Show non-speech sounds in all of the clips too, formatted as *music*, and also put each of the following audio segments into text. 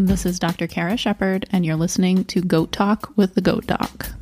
This is Dr. Cara Shepard, and you're listening to Goat Talk with the Goat Doc.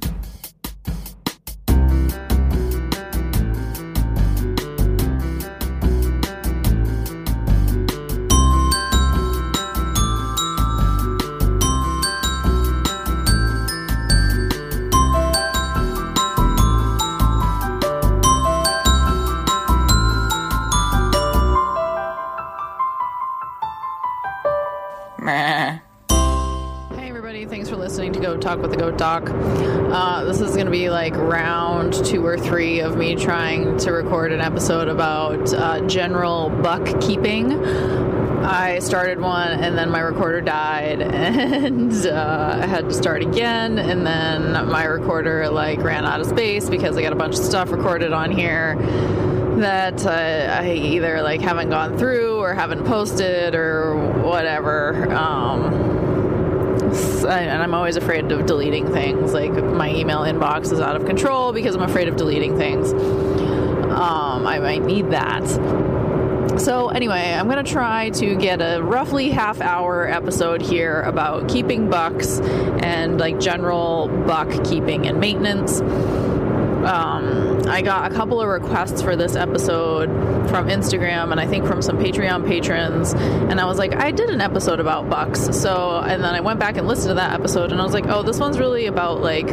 Me trying to record an episode about uh, general buck keeping. I started one and then my recorder died *laughs* and uh, I had to start again and then my recorder like ran out of space because I got a bunch of stuff recorded on here that uh, I either like haven't gone through or haven't posted or whatever. Um, and I'm always afraid of deleting things. Like my email inbox is out of control because I'm afraid of deleting things. Um, I might need that. So, anyway, I'm going to try to get a roughly half hour episode here about keeping bucks and like general buck keeping and maintenance. Um, I got a couple of requests for this episode from Instagram and I think from some Patreon patrons. And I was like, I did an episode about bucks. So, and then I went back and listened to that episode and I was like, oh, this one's really about like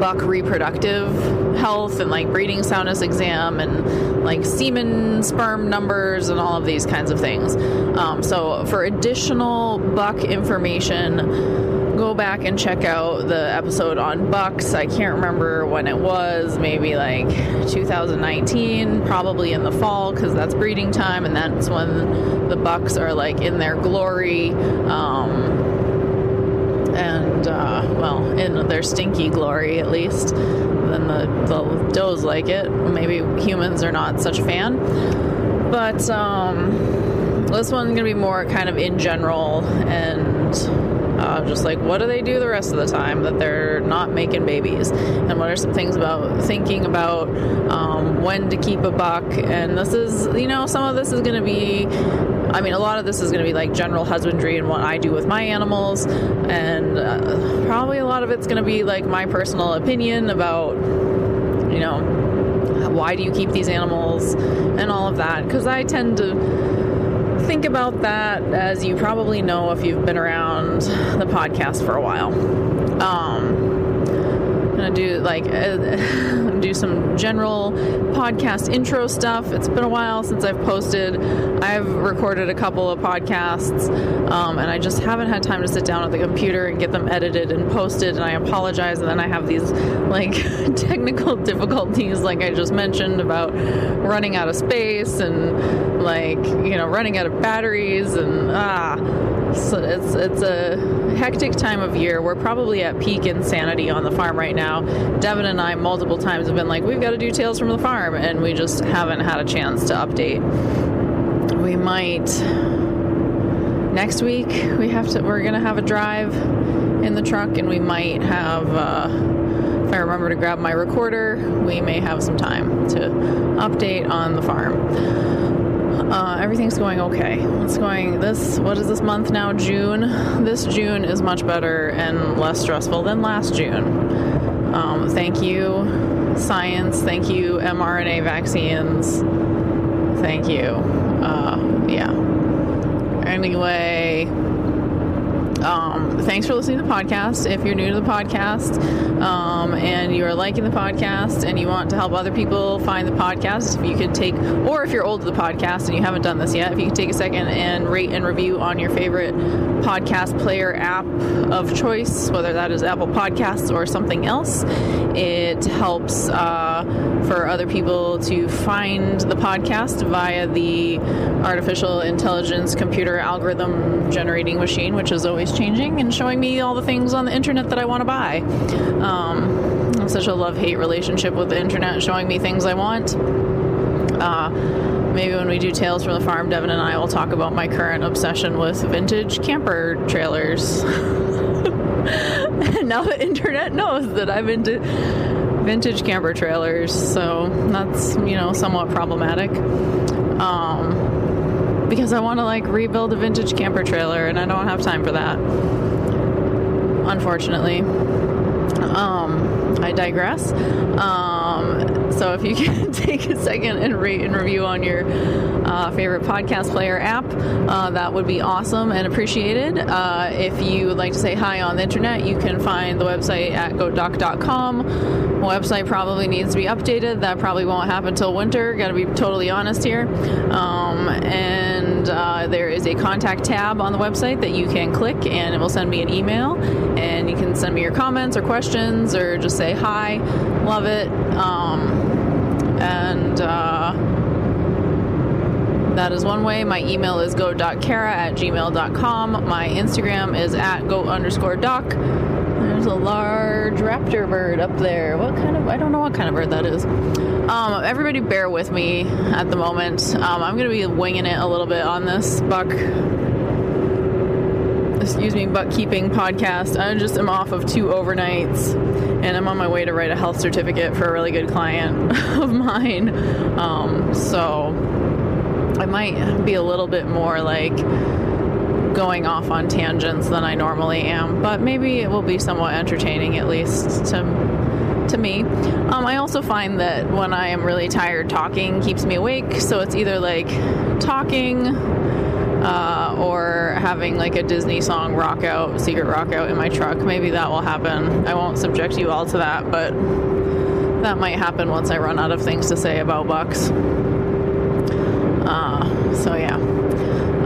buck reproductive health and like breeding soundness exam and like semen sperm numbers and all of these kinds of things. Um, so, for additional buck information, go back and check out the episode on bucks. I can't remember when it was, maybe like 2019, probably in the fall because that's breeding time and that's when the bucks are like in their glory. Um, and uh, well, in their stinky glory at least. Then the, the does like it. Maybe humans are not such a fan. But um, this one's gonna be more kind of in general and uh, just like what do they do the rest of the time that they're not making babies? And what are some things about thinking about um, when to keep a buck? And this is you know some of this is going to be I mean, a lot of this is going to be like general husbandry and what I do with my animals, and uh, probably a lot of it's going to be like my personal opinion about, you know, why do you keep these animals and all of that. Because I tend to think about that, as you probably know if you've been around the podcast for a while. Um, I'm gonna do like uh, *laughs* do some general podcast intro stuff. It's been a while since I've posted. I've recorded a couple of podcasts, um, and I just haven't had time to sit down at the computer and get them edited and posted. And I apologize. And then I have these like *laughs* technical difficulties, like I just mentioned about running out of space and like you know running out of batteries and ah. So it's it's a hectic time of year. We're probably at peak insanity on the farm right now. Devin and I multiple times have been like, we've got to do tales from the farm, and we just haven't had a chance to update. We might next week. We have to. We're gonna have a drive in the truck, and we might have. Uh, if I remember to grab my recorder, we may have some time to update on the farm. Uh, everything's going okay. It's going this. What is this month now? June. This June is much better and less stressful than last June. Um, thank you, science. Thank you, mRNA vaccines. Thank you. Uh, yeah. Anyway. Um, thanks for listening to the podcast. If you're new to the podcast um, and you're liking the podcast and you want to help other people find the podcast, if you could take, or if you're old to the podcast and you haven't done this yet, if you could take a second and rate and review on your favorite podcast player app of choice, whether that is Apple Podcasts or something else, it helps uh, for other people to find the podcast via the artificial intelligence computer algorithm generating machine, which is always changing and showing me all the things on the internet that I want to buy. Um, I have such a love hate relationship with the internet, showing me things I want. Uh, maybe when we do Tales from the Farm, Devin and I will talk about my current obsession with vintage camper trailers. and *laughs* now the internet knows that I'm into vintage camper trailers, so that's, you know, somewhat problematic. Um, because I want to like rebuild a vintage camper trailer and I don't have time for that. Unfortunately. Um, I digress. Um, so if you can *laughs* take a second and rate and review on your uh, favorite podcast player app, uh, that would be awesome and appreciated. Uh, if you would like to say hi on the internet, you can find the website at goatdoc.com. Website probably needs to be updated. That probably won't happen until winter. Got to be totally honest here. Um, and uh, there is a contact tab on the website that you can click, and it will send me an email. And you can send me your comments or questions, or just say hi. Love it. Um, and uh, that is one way. My email is go.kara at gmail.com. My Instagram is at goat underscore doc. There's a large raptor bird up there. What kind of, I don't know what kind of bird that is. Um, everybody bear with me at the moment. Um, I'm going to be winging it a little bit on this buck, excuse me, buck keeping podcast. I just am off of two overnights and I'm on my way to write a health certificate for a really good client *laughs* of mine. Um, so I might be a little bit more like going off on tangents than I normally am, but maybe it will be somewhat entertaining at least to to me. Um, I also find that when I am really tired, talking keeps me awake. So it's either like talking uh, or having like a Disney song rock out, secret rock out in my truck. Maybe that will happen. I won't subject you all to that, but that might happen once I run out of things to say about Bucks. Uh, so yeah.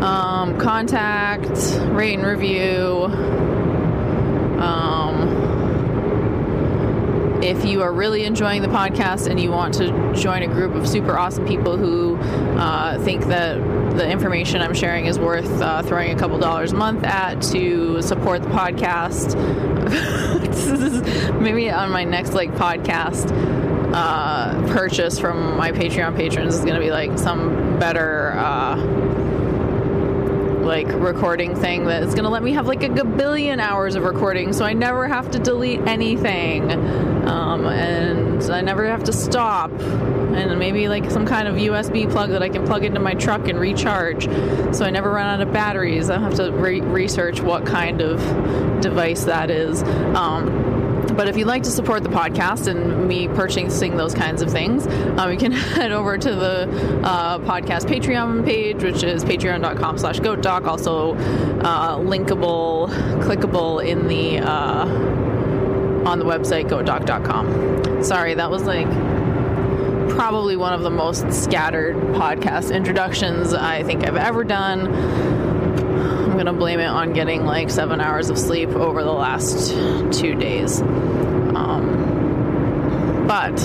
Um, contact, rate and review. Um, if you are really enjoying the podcast and you want to join a group of super awesome people who uh, think that the information I'm sharing is worth uh, throwing a couple dollars a month at to support the podcast, *laughs* maybe on my next like podcast uh, purchase from my Patreon patrons is going to be like some better. Uh, like recording thing that is going to let me have like a billion hours of recording so I never have to delete anything. Um, and I never have to stop. And maybe like some kind of USB plug that I can plug into my truck and recharge so I never run out of batteries. I don't have to re- research what kind of device that is. Um, but if you'd like to support the podcast and me purchasing those kinds of things, um, you can *laughs* head over to the uh, podcast Patreon page, which is patreon.com slash goatdoc. Also uh, linkable, clickable in the uh, on the website goatdoc.com. Sorry, that was like probably one of the most scattered podcast introductions I think I've ever done I'm gonna blame it on getting like seven hours of sleep over the last two days. Um, but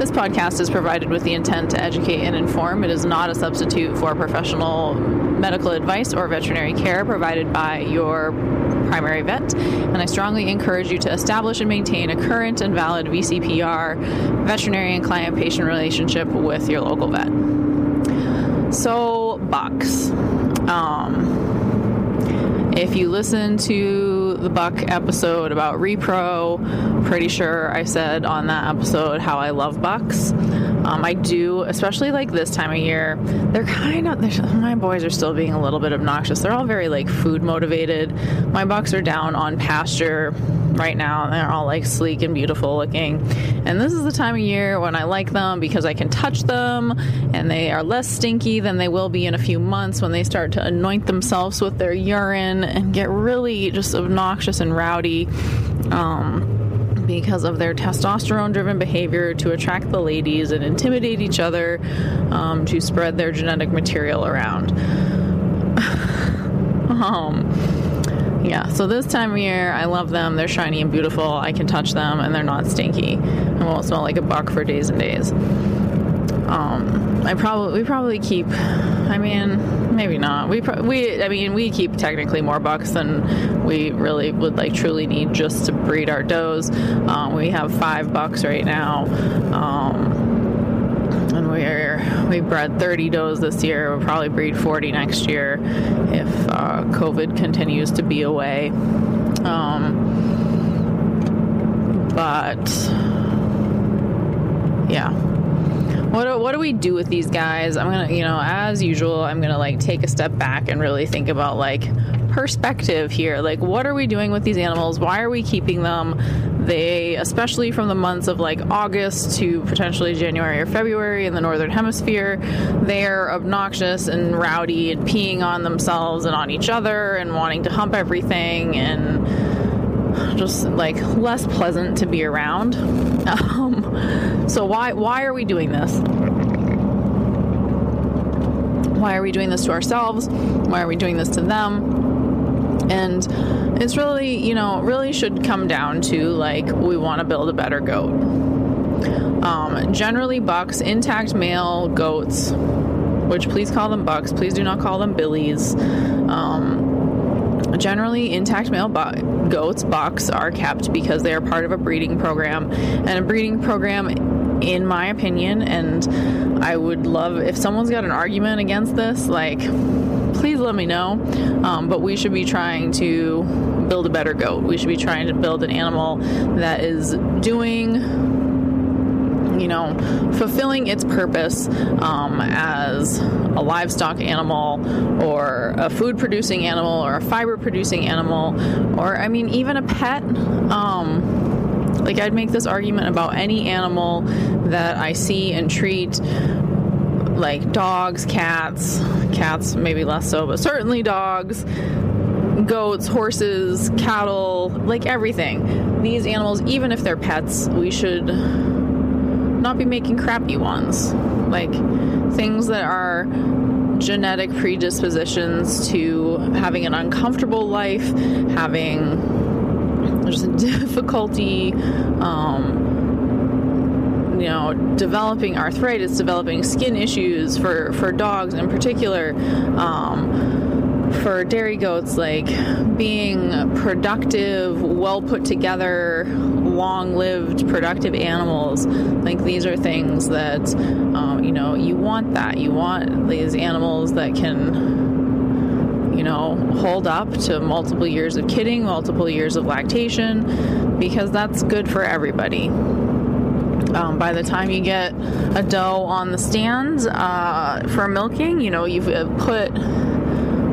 this podcast is provided with the intent to educate and inform. It is not a substitute for professional medical advice or veterinary care provided by your primary vet, and I strongly encourage you to establish and maintain a current and valid VCPR, veterinarian client patient relationship with your local vet. So, Bucks. Um, if you listen to the Buck episode about repro, pretty sure I said on that episode how I love Bucks. Um, I do, especially like this time of year. They're kind of *laughs* my boys are still being a little bit obnoxious. They're all very like food motivated. My bucks are down on pasture right now, and they're all like sleek and beautiful looking. And this is the time of year when I like them because I can touch them, and they are less stinky than they will be in a few months when they start to anoint themselves with their urine and get really just obnoxious and rowdy. Um, because of their testosterone driven behavior to attract the ladies and intimidate each other um, to spread their genetic material around. *laughs* um, yeah, so this time of year, I love them. They're shiny and beautiful. I can touch them and they're not stinky and won't smell like a buck for days and days. Um, I probably we probably keep. I mean, maybe not. We pro- we I mean we keep technically more bucks than we really would like truly need just to breed our does. Um, we have five bucks right now. Um, and we're we bred 30 does this year. We'll probably breed 40 next year if uh, COVID continues to be away. Um, but yeah, what do, what do we do with these guys? I'm gonna, you know, as usual, I'm gonna like take a step back and really think about like perspective here. Like, what are we doing with these animals? Why are we keeping them? They, especially from the months of like August to potentially January or February in the northern hemisphere, they're obnoxious and rowdy and peeing on themselves and on each other and wanting to hump everything and just like less pleasant to be around. *laughs* Um, so why why are we doing this? Why are we doing this to ourselves? Why are we doing this to them? And it's really, you know, really should come down to like we want to build a better goat. Um, generally, bucks, intact male goats, which please call them bucks, please do not call them billies. Um, generally, intact male bu- goats, bucks, are kept because they are part of a breeding program. And a breeding program, in my opinion, and I would love if someone's got an argument against this, like, please let me know. Um, but we should be trying to build a better goat. We should be trying to build an animal that is doing you know, fulfilling its purpose um, as a livestock animal or a food producing animal or a fiber producing animal or, I mean, even a pet. Um, like, I'd make this argument about any animal that I see and treat like dogs, cats, cats maybe less so, but certainly dogs, goats, horses, cattle, like everything. These animals, even if they're pets, we should not be making crappy ones. Like things that are genetic predispositions to having an uncomfortable life, having there's *laughs* difficulty, um, you know, developing arthritis, developing skin issues for, for dogs in particular. Um, for dairy goats, like being productive, well put together, long lived, productive animals. Like these are things that, um, you know, you want that. You want these animals that can, you know, hold up to multiple years of kidding, multiple years of lactation, because that's good for everybody. Um, by the time you get a doe on the stands uh, for milking, you know, you've put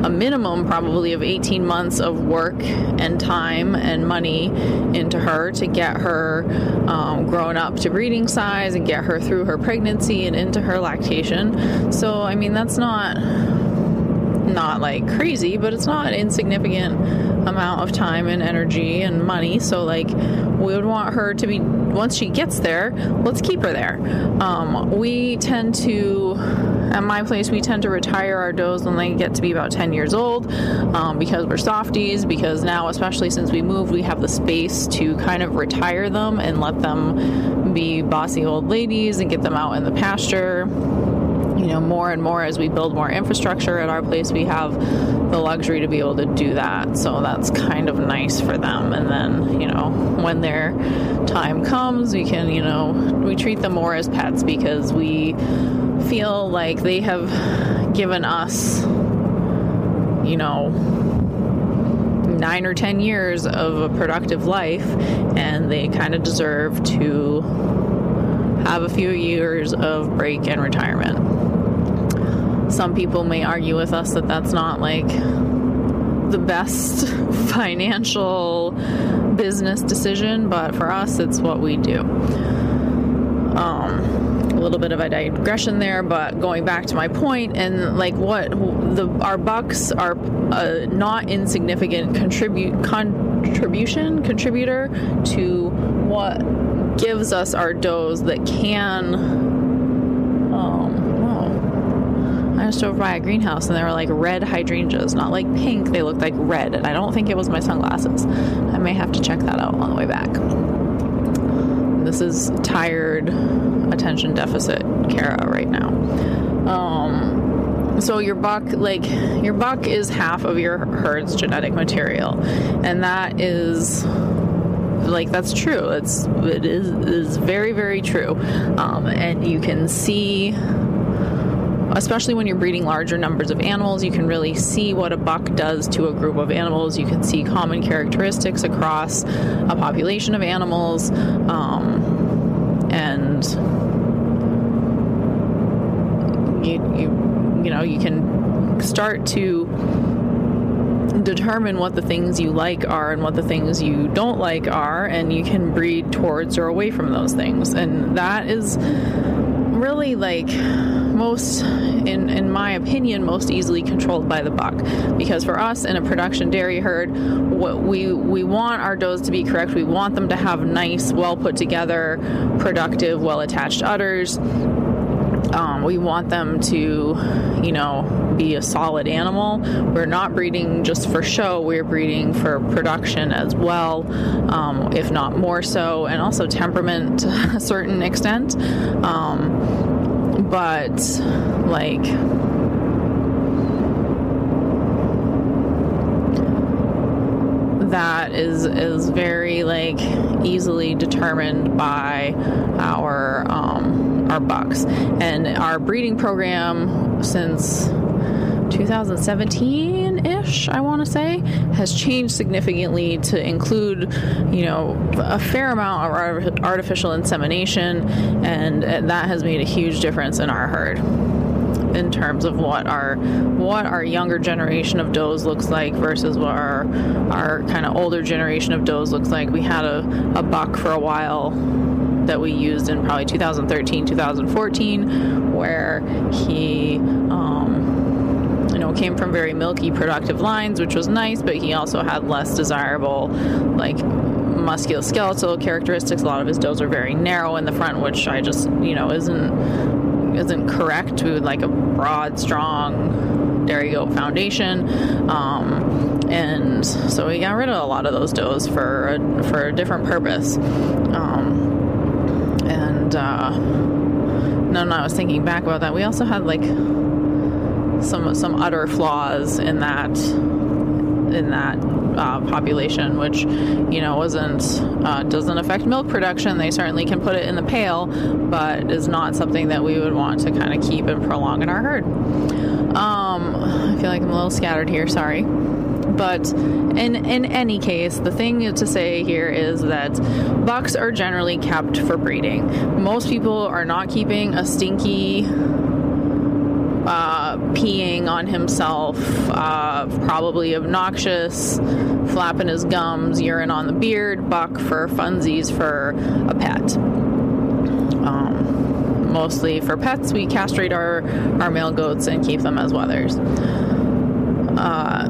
a minimum probably of 18 months of work and time and money into her to get her um, grown up to breeding size and get her through her pregnancy and into her lactation. So, I mean, that's not not like crazy, but it's not an insignificant amount of time and energy and money. So, like, we would want her to be, once she gets there, let's keep her there. Um, we tend to, at my place, we tend to retire our does when they get to be about 10 years old um, because we're softies. Because now, especially since we moved, we have the space to kind of retire them and let them be bossy old ladies and get them out in the pasture you know, more and more as we build more infrastructure at our place, we have the luxury to be able to do that. So that's kind of nice for them. And then, you know, when their time comes, we can, you know, we treat them more as pets because we feel like they have given us, you know, nine or ten years of a productive life, and they kind of deserve to have a few years of break and retirement some people may argue with us that that's not like the best *laughs* financial business decision, but for us, it's what we do. Um, a little bit of a digression there, but going back to my point, and like what the our bucks are a not insignificant contribute contribution contributor to what gives us our does that can I drove by a greenhouse and there were like red hydrangeas, not like pink. They looked like red, and I don't think it was my sunglasses. I may have to check that out on the way back. This is tired, attention deficit Cara right now. Um, so your buck, like your buck, is half of your herd's genetic material, and that is like that's true. It's it is is very very true, um, and you can see especially when you're breeding larger numbers of animals, you can really see what a buck does to a group of animals. You can see common characteristics across a population of animals. Um, and you you you know you can start to determine what the things you like are and what the things you don't like are, and you can breed towards or away from those things. And that is really like most in in my opinion most easily controlled by the buck. Because for us in a production dairy herd what we we want our does to be correct. We want them to have nice well put together productive well attached udders. Um, we want them to, you know, be a solid animal. We're not breeding just for show, we're breeding for production as well, um, if not more so, and also temperament to a certain extent. Um, but, like, that is is very like easily determined by our um, our bucks and our breeding program since 2017 ish, I want to say, has changed significantly to include, you know, a fair amount of artificial insemination, and that has made a huge difference in our herd in terms of what our what our younger generation of does looks like versus what our our kind of older generation of does looks like. We had a, a buck for a while that we used in probably 2013 2014 where he um, know came from very milky productive lines which was nice but he also had less desirable like musculoskeletal characteristics a lot of his does are very narrow in the front which i just you know isn't isn't correct. We would like a broad, strong dairy goat foundation. Um, and so we got rid of a lot of those does for a, for a different purpose. Um, and uh, no, no, I was thinking back about that. We also had like some some udder flaws in that in that uh, population, which you know wasn't uh, doesn't affect milk production. They certainly can put it in the pail, but is not something that we would want to kind of keep and prolong in our herd. Um, I feel like I'm a little scattered here. Sorry. But in in any case, the thing to say here is that bucks are generally kept for breeding. Most people are not keeping a stinky uh, peeing on himself, uh, probably obnoxious, flapping his gums, urine on the beard, buck for funsies for a pet. Um, mostly for pets, we castrate our, our male goats and keep them as wethers. Uh,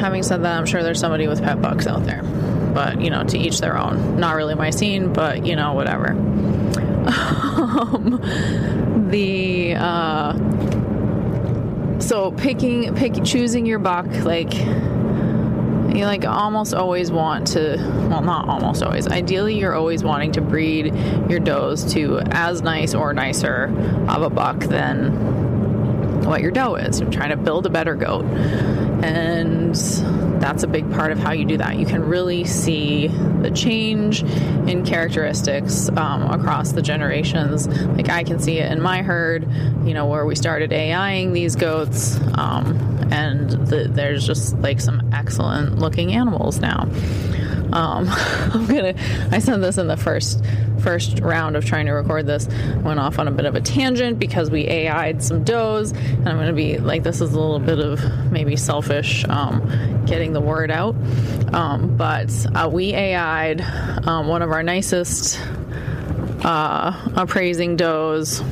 having said that, I'm sure there's somebody with pet bucks out there. But, you know, to each their own. Not really my scene, but, you know, whatever. *laughs* um, the uh, so picking pick choosing your buck like you like almost always want to well not almost always ideally you're always wanting to breed your does to as nice or nicer of a buck than what your doe is you're trying to build a better goat and that's a big part of how you do that. You can really see the change in characteristics um, across the generations. Like I can see it in my herd, you know, where we started AIing these goats, um, and the, there's just like some excellent looking animals now. Um, *laughs* I'm gonna. I said this in the first first round of trying to record this. Went off on a bit of a tangent because we AI'd some does, and I'm gonna be like, this is a little bit of maybe selfish um, getting the word out. Um, but uh, we AI'd um, one of our nicest uh, appraising does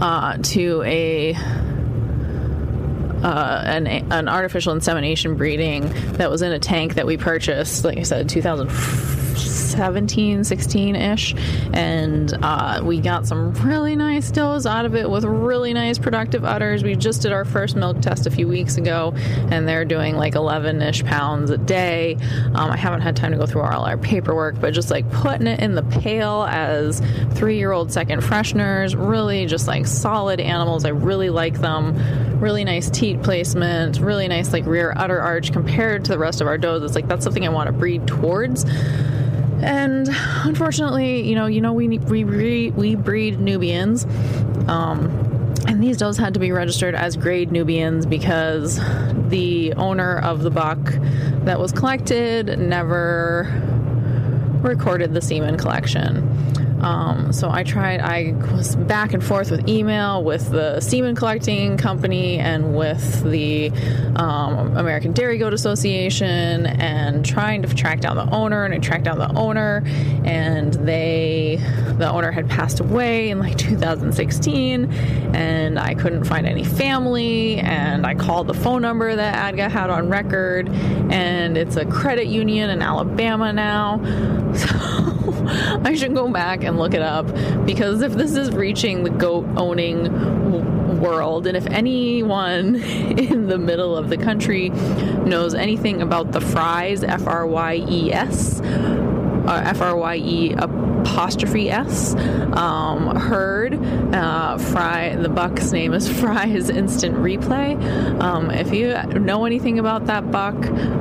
uh, to a uh, an, an artificial insemination breeding that was in a tank that we purchased, like I said, 2017, 16 ish. And uh, we got some really nice does out of it with really nice productive udders. We just did our first milk test a few weeks ago, and they're doing like 11 ish pounds a day. Um, I haven't had time to go through all our paperwork, but just like putting it in the pail as three year old second fresheners, really just like solid animals. I really like them really nice teat placement, really nice like rear udder arch compared to the rest of our does. It's like that's something I want to breed towards. And unfortunately, you know, you know, we we breed, we breed Nubians, um, and these does had to be registered as grade Nubians because the owner of the buck that was collected never recorded the semen collection. Um, so I tried, I was back and forth with email with the semen collecting company and with the um, American Dairy Goat Association and trying to track down the owner. And I tracked down the owner, and they, the owner had passed away in like 2016, and I couldn't find any family. And I called the phone number that ADGA had on record, and it's a credit union in Alabama now. *laughs* So *laughs* I should go back and look it up because if this is reaching the goat owning world, and if anyone *laughs* in the middle of the country knows anything about the Fryes, F R Y E S, uh, F R Y E apostrophe S, um, herd. Uh, Frye, the buck's name is *laughs* Frye's Instant Replay. Um, if you know anything about that buck,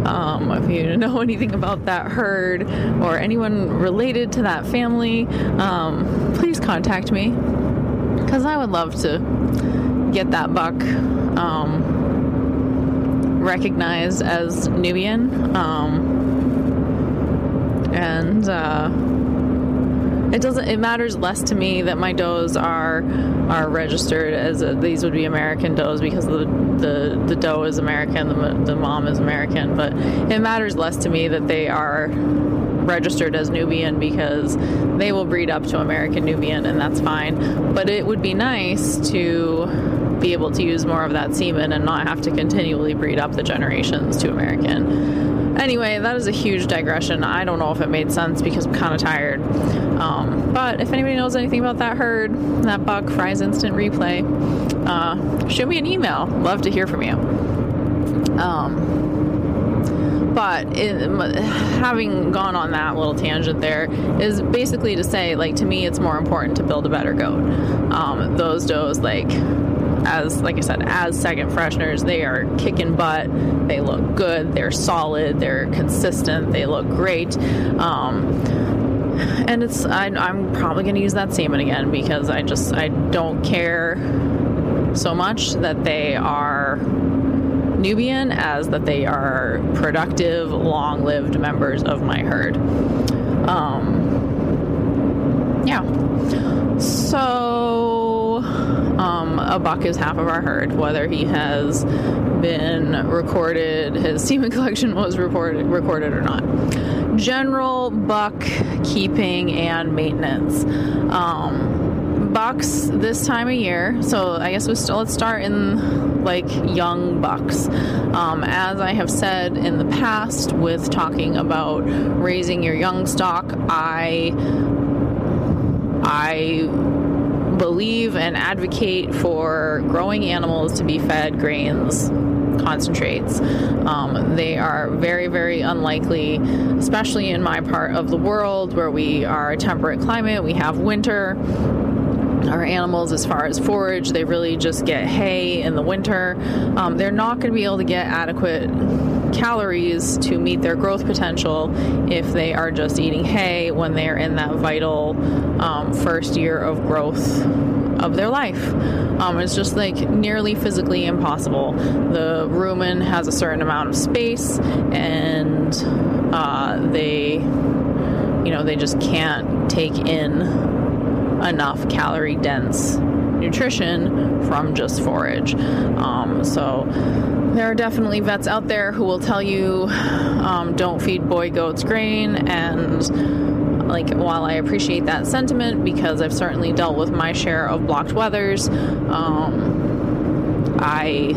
um, if you *laughs* know anything about that herd, or anyone related to that family, um, please contact me because I would love to get that buck um, recognized as Nubian. Um, and uh, it doesn't it matters less to me that my does are are registered as a, these would be American does because the the the doe is American the, the mom is American but it matters less to me that they are registered as Nubian because they will breed up to American Nubian and that's fine but it would be nice to be able to use more of that semen and not have to continually breed up the generations to American Anyway, that is a huge digression. I don't know if it made sense because I'm kind of tired. Um, but if anybody knows anything about that herd, that buck, Frye's Instant Replay, uh, shoot me an email. Love to hear from you. Um, but it, having gone on that little tangent there is basically to say, like, to me, it's more important to build a better goat. Um, those does, like, as like I said, as second fresheners, they are kicking butt. They look good. They're solid. They're consistent. They look great. Um, and it's I, am probably going to use that semen again because I just I don't care so much that they are Nubian as that they are productive, long-lived members of my herd. Um, yeah. So um, a buck is half of our herd, whether he has been recorded, his *laughs* semen collection was reported, recorded or not. General buck keeping and maintenance. Um, bucks this time of year, so I guess we still let's start in like young bucks. Um, as I have said in the past with talking about raising your young stock, I I believe and advocate for growing animals to be fed grains concentrates. Um, they are very, very unlikely, especially in my part of the world where we are a temperate climate, we have winter. Our animals, as far as forage, they really just get hay in the winter. Um, they're not going to be able to get adequate calories to meet their growth potential if they are just eating hay when they're in that vital um, first year of growth of their life. Um, it's just like nearly physically impossible. The rumen has a certain amount of space, and uh, they, you know, they just can't take in enough calorie dense nutrition from just forage. Um, so there are definitely vets out there who will tell you um, don't feed boy goats grain and like while I appreciate that sentiment because I've certainly dealt with my share of blocked wethers, um, I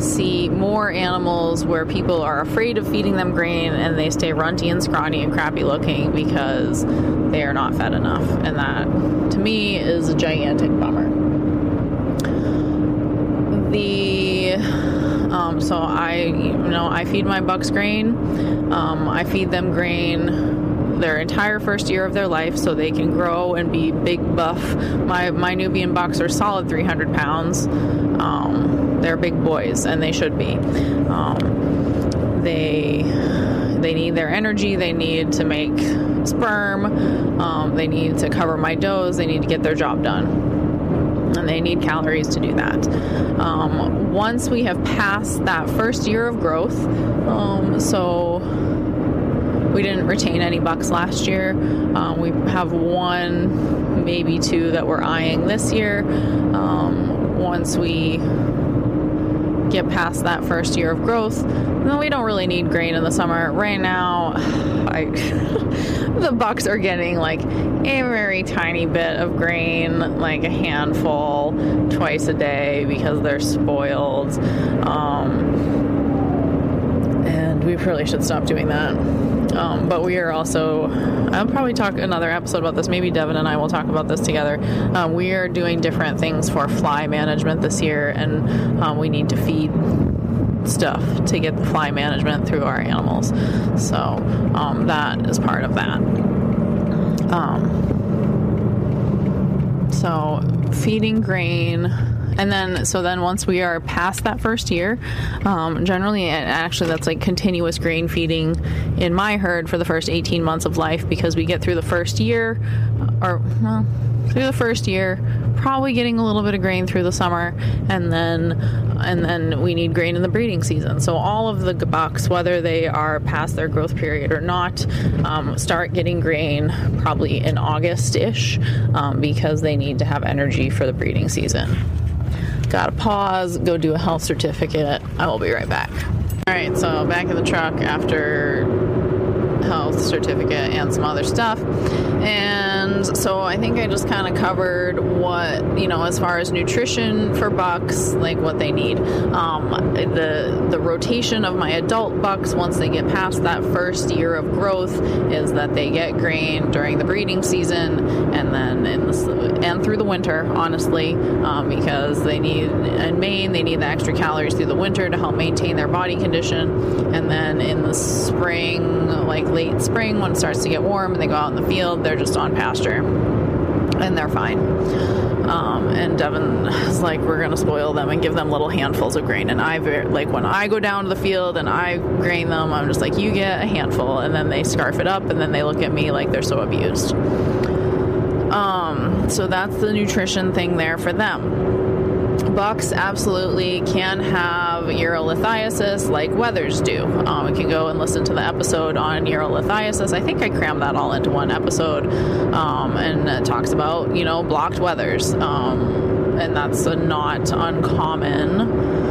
see more animals where people are afraid of feeding them grain and they stay runty and scrawny and crappy looking because they are not fed enough. And that, to me, is a gigantic bummer. The um, so I, you know, I feed my bucks grain. Um, I feed them grain their entire first year of their life so they can grow and be big buff. My my Nubian bucks are solid 300 pounds. Um, they're big boys and they should be. Um, they they need their energy. They need to make sperm. Um, they need to cover my does. They need to get their job done and they need calories to do that. Um, once we have passed that first year of growth, um, so we didn't retain any bucks last year. Um, we have one, maybe two that we're eyeing this year. Um, once we get past that first year of growth, then we don't really need grain in the summer. Right now, *sighs* I, *laughs* the bucks are getting like a very tiny bit of grain, like a handful twice a day because they're spoiled. Um, and we really should stop doing that. Um, but we are also, I'll probably talk another episode about this. Maybe Devin and I will talk about this together. Um, we are doing different things for fly management this year, and um, we need to feed stuff to get the fly management through our animals. So um, that is part of that. Um, so feeding grain and then so then once we are past that first year um, generally and actually that's like continuous grain feeding in my herd for the first 18 months of life because we get through the first year or well through the first year probably getting a little bit of grain through the summer and then and then we need grain in the breeding season. So all of the bucks whether they are past their growth period or not um, start getting grain probably in august-ish um, because they need to have energy for the breeding season gotta pause go do a health certificate. I will be right back. All right so back in the truck after health certificate and some other stuff. And so I think I just kind of covered what, you know, as far as nutrition for bucks, like what they need. Um, the, the rotation of my adult bucks once they get past that first year of growth is that they get grain during the breeding season and then in the, and through the winter, honestly, um, because they need, in Maine, they need the extra calories through the winter to help maintain their body condition. And then in the spring, like late spring when it starts to get warm and they go out in the field, they're just on pasture and they're fine. Um, and Devin is like, we're gonna spoil them and give them little handfuls of grain. And I like when I go down to the field and I grain them, I'm just like, you get a handful, and then they scarf it up, and then they look at me like they're so abused. Um, so that's the nutrition thing there for them bucks absolutely can have urolithiasis like wethers do. Um, can go and listen to the episode on urolithiasis. I think I crammed that all into one episode, um, and it talks about you know blocked wethers. um, and that's not uncommon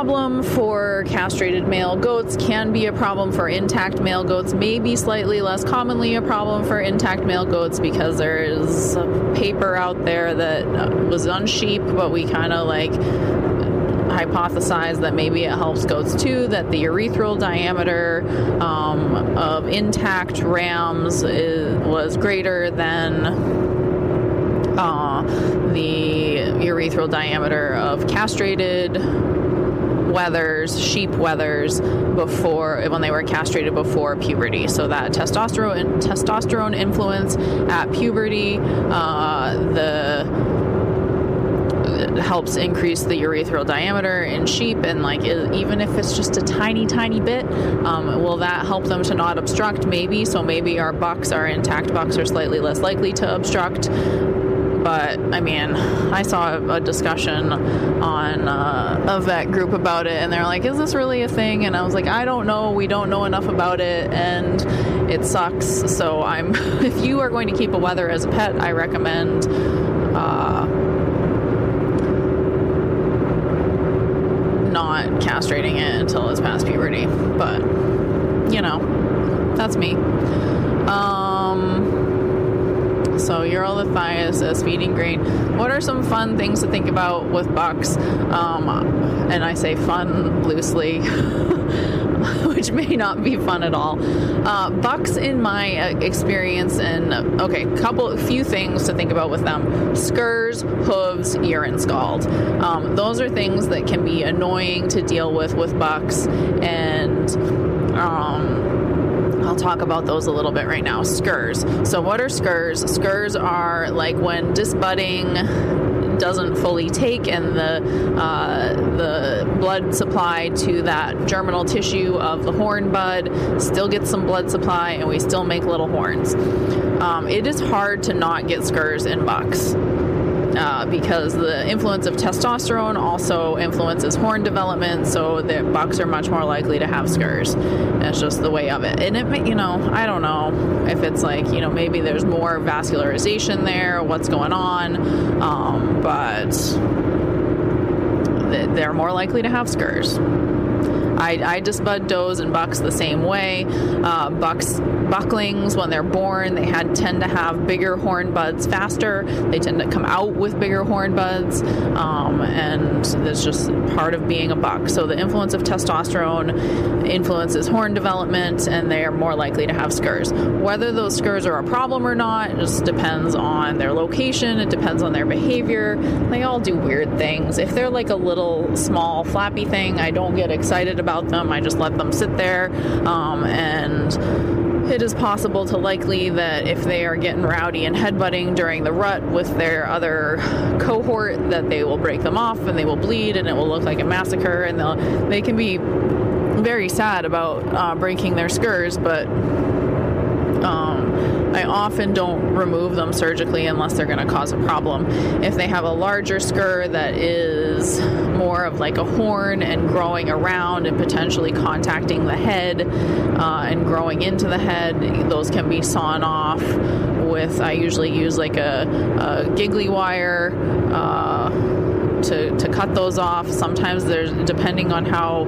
problem for castrated male goats can be a problem for intact male goats maybe slightly less commonly a problem for intact male goats because there is a paper out there that was on sheep but we kind of like hypothesized that maybe it helps goats too that the urethral diameter um, of intact rams is, was greater than uh, the urethral diameter of castrated wethers, sheep wethers, before when they were castrated before puberty. So that testosterone testosterone influence at puberty, uh, the helps increase the urethral diameter in sheep and like even if it's just a tiny tiny bit um, will that help them to not obstruct? Maybe. So maybe our bucks our intact. Bucks are slightly less likely to obstruct but I mean, I saw a discussion on uh, a vet group about it, and they're like, "Is this really a thing?" And I was like, "I don't know. We don't know enough about it, and it sucks." So I'm, *laughs* if you are going to keep a wether as a pet, I recommend. Uh, not castrating it until it's past puberty, but you know, that's me. Um, so urolithiasis, feeding grain. What are some fun things to think about with bucks? Um, and I say fun loosely. *laughs* which may not be fun at all. Uh, bucks, in my uh, experience, and okay, couple, a few things to think about with them: scurs, hooves, urine scald. Um, those are things that can be annoying to deal with with bucks, and um, I'll talk about those a little bit right now. Scurs. So, what are scurs? Scurs are like when disbudding doesn't fully take and the uh, the blood supply to that germinal tissue of the horn bud still gets some blood supply and we still make little horns. Um, it is hard to not get scurs in bucks. Uh, because the influence of testosterone also influences horn development, so that bucks are much more likely to have scurs. It's just the way of it. And it, you know, I don't know if it's like, you know, maybe there's more vascularization there, what's going on, um, but they're more likely to have scurs. I, I just bud does and bucks the same way. Uh, bucks bucklings when they're born they had tend to have bigger horn buds faster. They tend to come out with bigger horn buds, um, and that's just part of being a buck. So the influence of testosterone influences horn development, and they are more likely to have scurs. Whether those scurs are a problem or not just depends on their location. It depends on their behavior. They all do weird things. If they're like a little small flappy thing, I don't get excited about about them. I just let them sit there. Um, and it is possible to likely that if they are getting rowdy and headbutting during the rut with their other cohort, that they will break them off and they will bleed and it will look like a massacre. And they can be very sad about uh, breaking their scurs, but I often don't remove them surgically unless they're going to cause a problem. If they have a larger scur that is more of like a horn and growing around and potentially contacting the head uh, and growing into the head, those can be sawn off with, I usually use like a, a Gigli wire. Uh, to, to cut those off. Sometimes there's, depending on how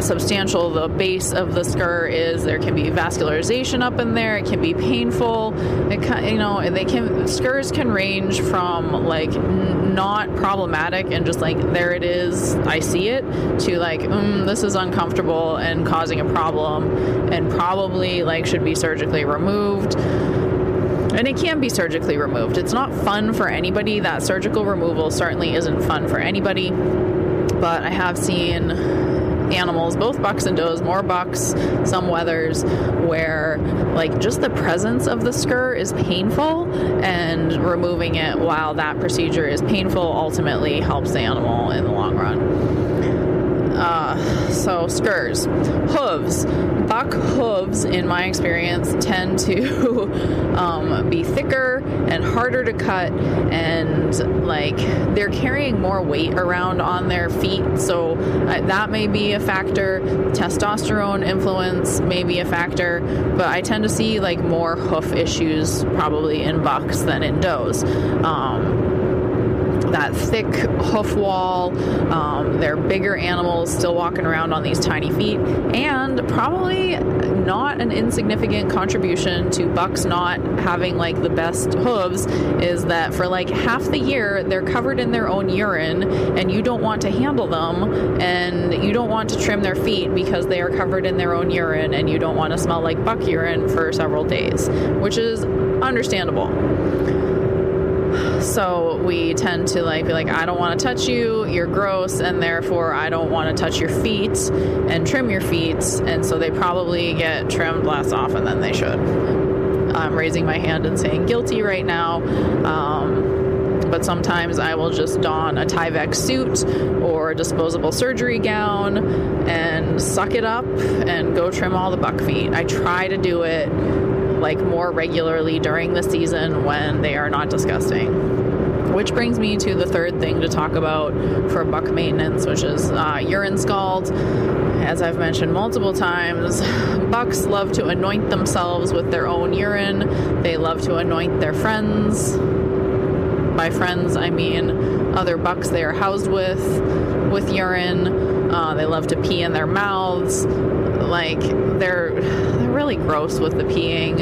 substantial the base of the scur is. There can be vascularization up in there. It can be painful. It can, you know, they can scurs can range from like n- not problematic and just like there it is, I see it, to like mm, this is uncomfortable and causing a problem, and probably like should be surgically removed. And it can be surgically removed. It's not fun for anybody. That surgical removal certainly isn't fun for anybody. But I have seen animals, both bucks and does, more bucks, some wethers, where like just the presence of the scur is painful, and removing it while that procedure is painful ultimately helps the animal in the long run. Uh, so scurs, hooves. Buck hooves, in my experience, tend to *laughs* um, be thicker and harder to cut, and like they're carrying more weight around on their feet. So uh, that may be a factor. Testosterone influence may be a factor, but I tend to see like more hoof issues probably in bucks than in does. Um, that thick hoof wall. Um, they're bigger animals still walking around on these tiny feet, and probably not an insignificant contribution to bucks not having like the best hooves is that for like half the year they're covered in their own urine, and you don't want to handle them, and you don't want to trim their feet because they are covered in their own urine, and you don't want to smell like buck urine for several days, which is understandable so we tend to like be like i don't want to touch you you're gross and therefore i don't want to touch your feet and trim your feet. And so they probably get trimmed less often than they should. I'm raising my hand and saying guilty right now. Um, but sometimes I will just don a Tyvek suit or a disposable surgery gown and suck it up and go trim all the buck feet. I try to do it like more regularly during the season when they are not disgusting. Which brings me to the third thing to talk about for buck maintenance, which is uh, urine scald. As I've mentioned multiple times, *sighs* bucks love to anoint themselves with their own urine. They love to anoint their friends. By friends, I mean other bucks they are housed with with urine. Uh, they love to pee in their mouths. Like they're really gross with the peeing,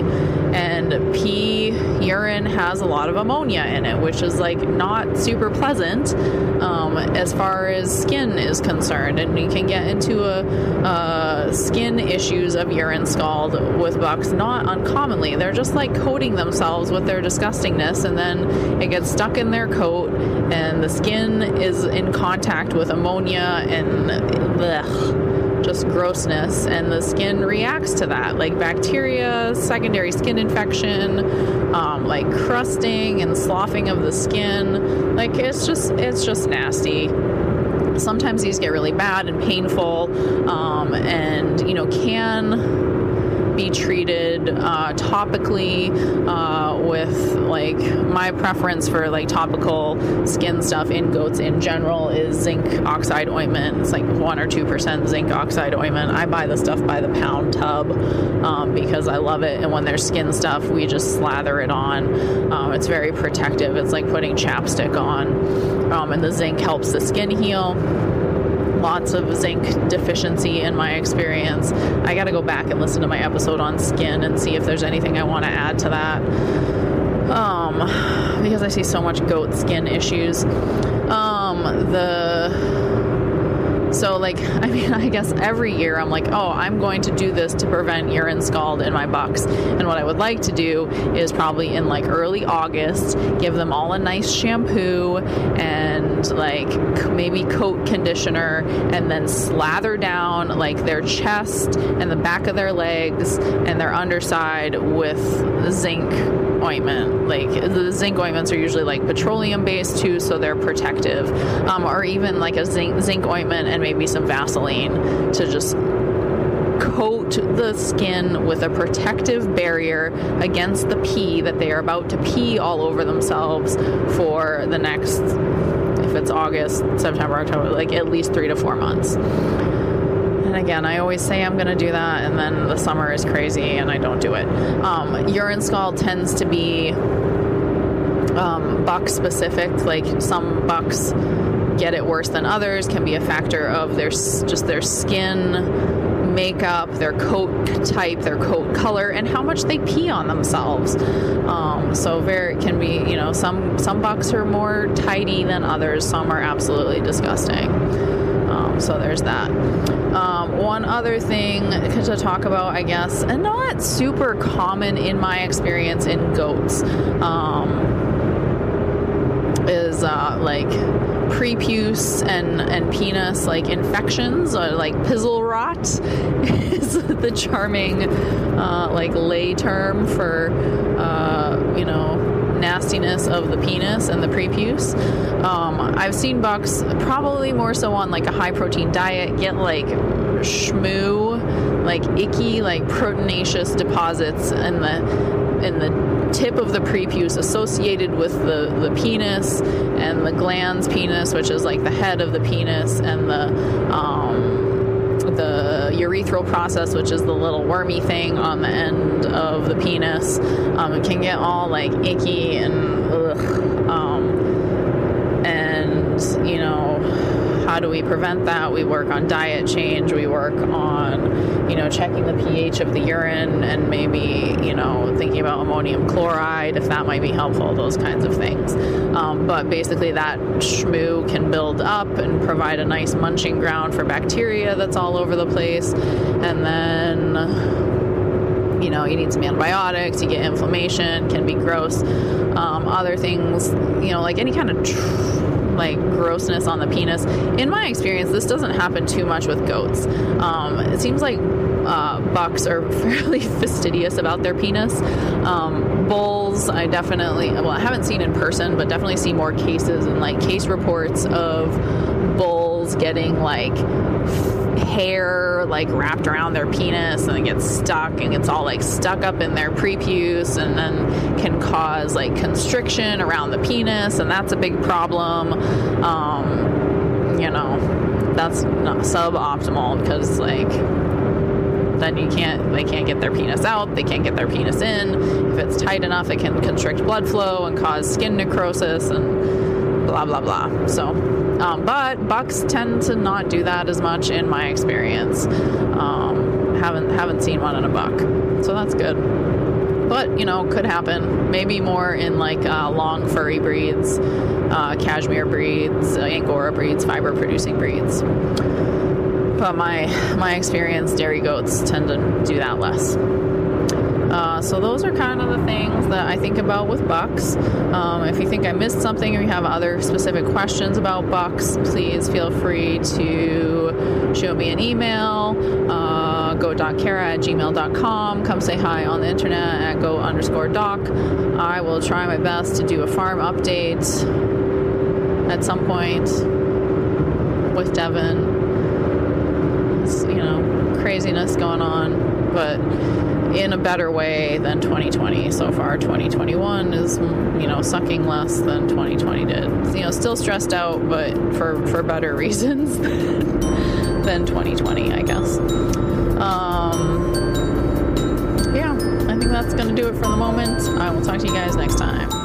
and pee urine has a lot of ammonia in it, which is like not super pleasant um, as far as skin is concerned, and you can get into a, skin issues of urine scald with bucks not uncommonly. They're just like coating themselves with their disgustingness, and then it gets stuck in their coat, and the skin is in contact with ammonia and blech just grossness, and the skin reacts to that, like bacteria, secondary skin infection, um, like crusting and sloughing of the skin. Like it's just it's just nasty sometimes these get really bad and painful um, and you know can be treated uh, topically uh, with like my preference for like topical skin stuff in goats in general is zinc oxide ointment. It's like one or two percent zinc oxide ointment. I buy the stuff by the pound tub um, because I love it. And when there's skin stuff, we just slather it on. Um, it's very protective. It's like putting chapstick on, um, and the zinc helps the skin heal lots of zinc deficiency in my experience. I got to go back and listen to my episode on skin and see if there's anything I want to add to that. Um, *sighs* because I see so much goat skin issues. Um, the so, like, *laughs* I mean, I guess every year I'm like, oh, I'm going to do this to prevent urine scald in my bucks. And what I would like to do is probably in like early August, give them all a nice shampoo and like maybe coat conditioner and then slather down like their chest and the back of their legs and their underside with zinc ointment. Like the zinc ointments are usually like petroleum based too, so they're protective. Um, or even like a zinc zinc ointment and maybe some Vaseline to just coat the skin with a protective barrier against the pee that they are about to pee all over themselves for the next if it's August, September, October, like at least 3 to 4 months. And again, I always say I'm going to do that, and then the summer is crazy and I don't do it. Um, urine scald tends to be um, buck specific, like some bucks get it worse than others can be a factor of their just their skin makeup, their coat type, their coat color, and how much they pee on themselves. Um, so very can be you know some some bucks are more tidy than others. Some are absolutely disgusting. So there's that. Um, one other thing to talk about, I guess, and not super common in my experience in goats, um, is uh, like prepuce and and penis like infections or like pizzle rot *laughs* is the charming uh, like lay term for uh, you know nastiness of the penis and the prepuce. Um, I've seen bucks probably more so on like a high protein diet get like shmoo, like icky, like proteinaceous deposits in the in the tip of the prepuce associated with the, the penis and the glans penis, which is like the head of the penis, and the um, the urethral process, which is the little wormy thing on the end of the penis. Um, it can get all like icky and ugh. Um, and you know how do we prevent that? We work on diet change. We work on, you know, checking the pH of the urine and maybe, you know, thinking about ammonium chloride if that might be helpful, those kinds of things. Um, but basically, that shmoo can build up and provide a nice munching ground for bacteria that's all over the place. And then, you know, you need some antibiotics, you get inflammation, can be gross. Um, other things, you know, like any kind of. Tr- like grossness on the penis. In my experience, this doesn't happen too much with goats. Um, it seems like uh, bucks are *laughs* fairly fastidious about their penis. Um, bulls, I definitely, well, I haven't seen in person, but definitely see more cases and like case reports of bulls getting like hair like wrapped around their penis and it gets stuck and it's all like stuck up in their prepuce and then can cause like constriction around the penis and that's a big problem. Um, you know that's not suboptimal because like then you can't they can't get their penis out they can't get their penis in. If it's tight enough it can constrict blood flow and cause skin necrosis and blah blah blah. So um, but bucks tend to not do that as much in my experience. Um, haven't haven't seen one in a buck, so that's good. But you know, could happen. Maybe more in like uh, long furry breeds, uh, cashmere breeds, uh, angora breeds, fiber producing breeds. But my my experience, dairy goats tend to do that less. Uh, so those are kind of the things that I think about with bucks. Um, if you think I missed something or you have other specific questions about bucks, please feel free to shoot me an email. Uh, goatdoccara at gmail.com. Come say hi on the internet at goat underscore doc. I will try my best to do a farm update at some point with Devin. It's, you know, craziness going on but in a better way than 2020 so far. 2021 is, you know, sucking less than 2020 did. You know, still stressed out, but for, for better *laughs* reasons than 2020, I guess. Um, yeah, I think that's to do it for the moment. I will talk to you guys next time.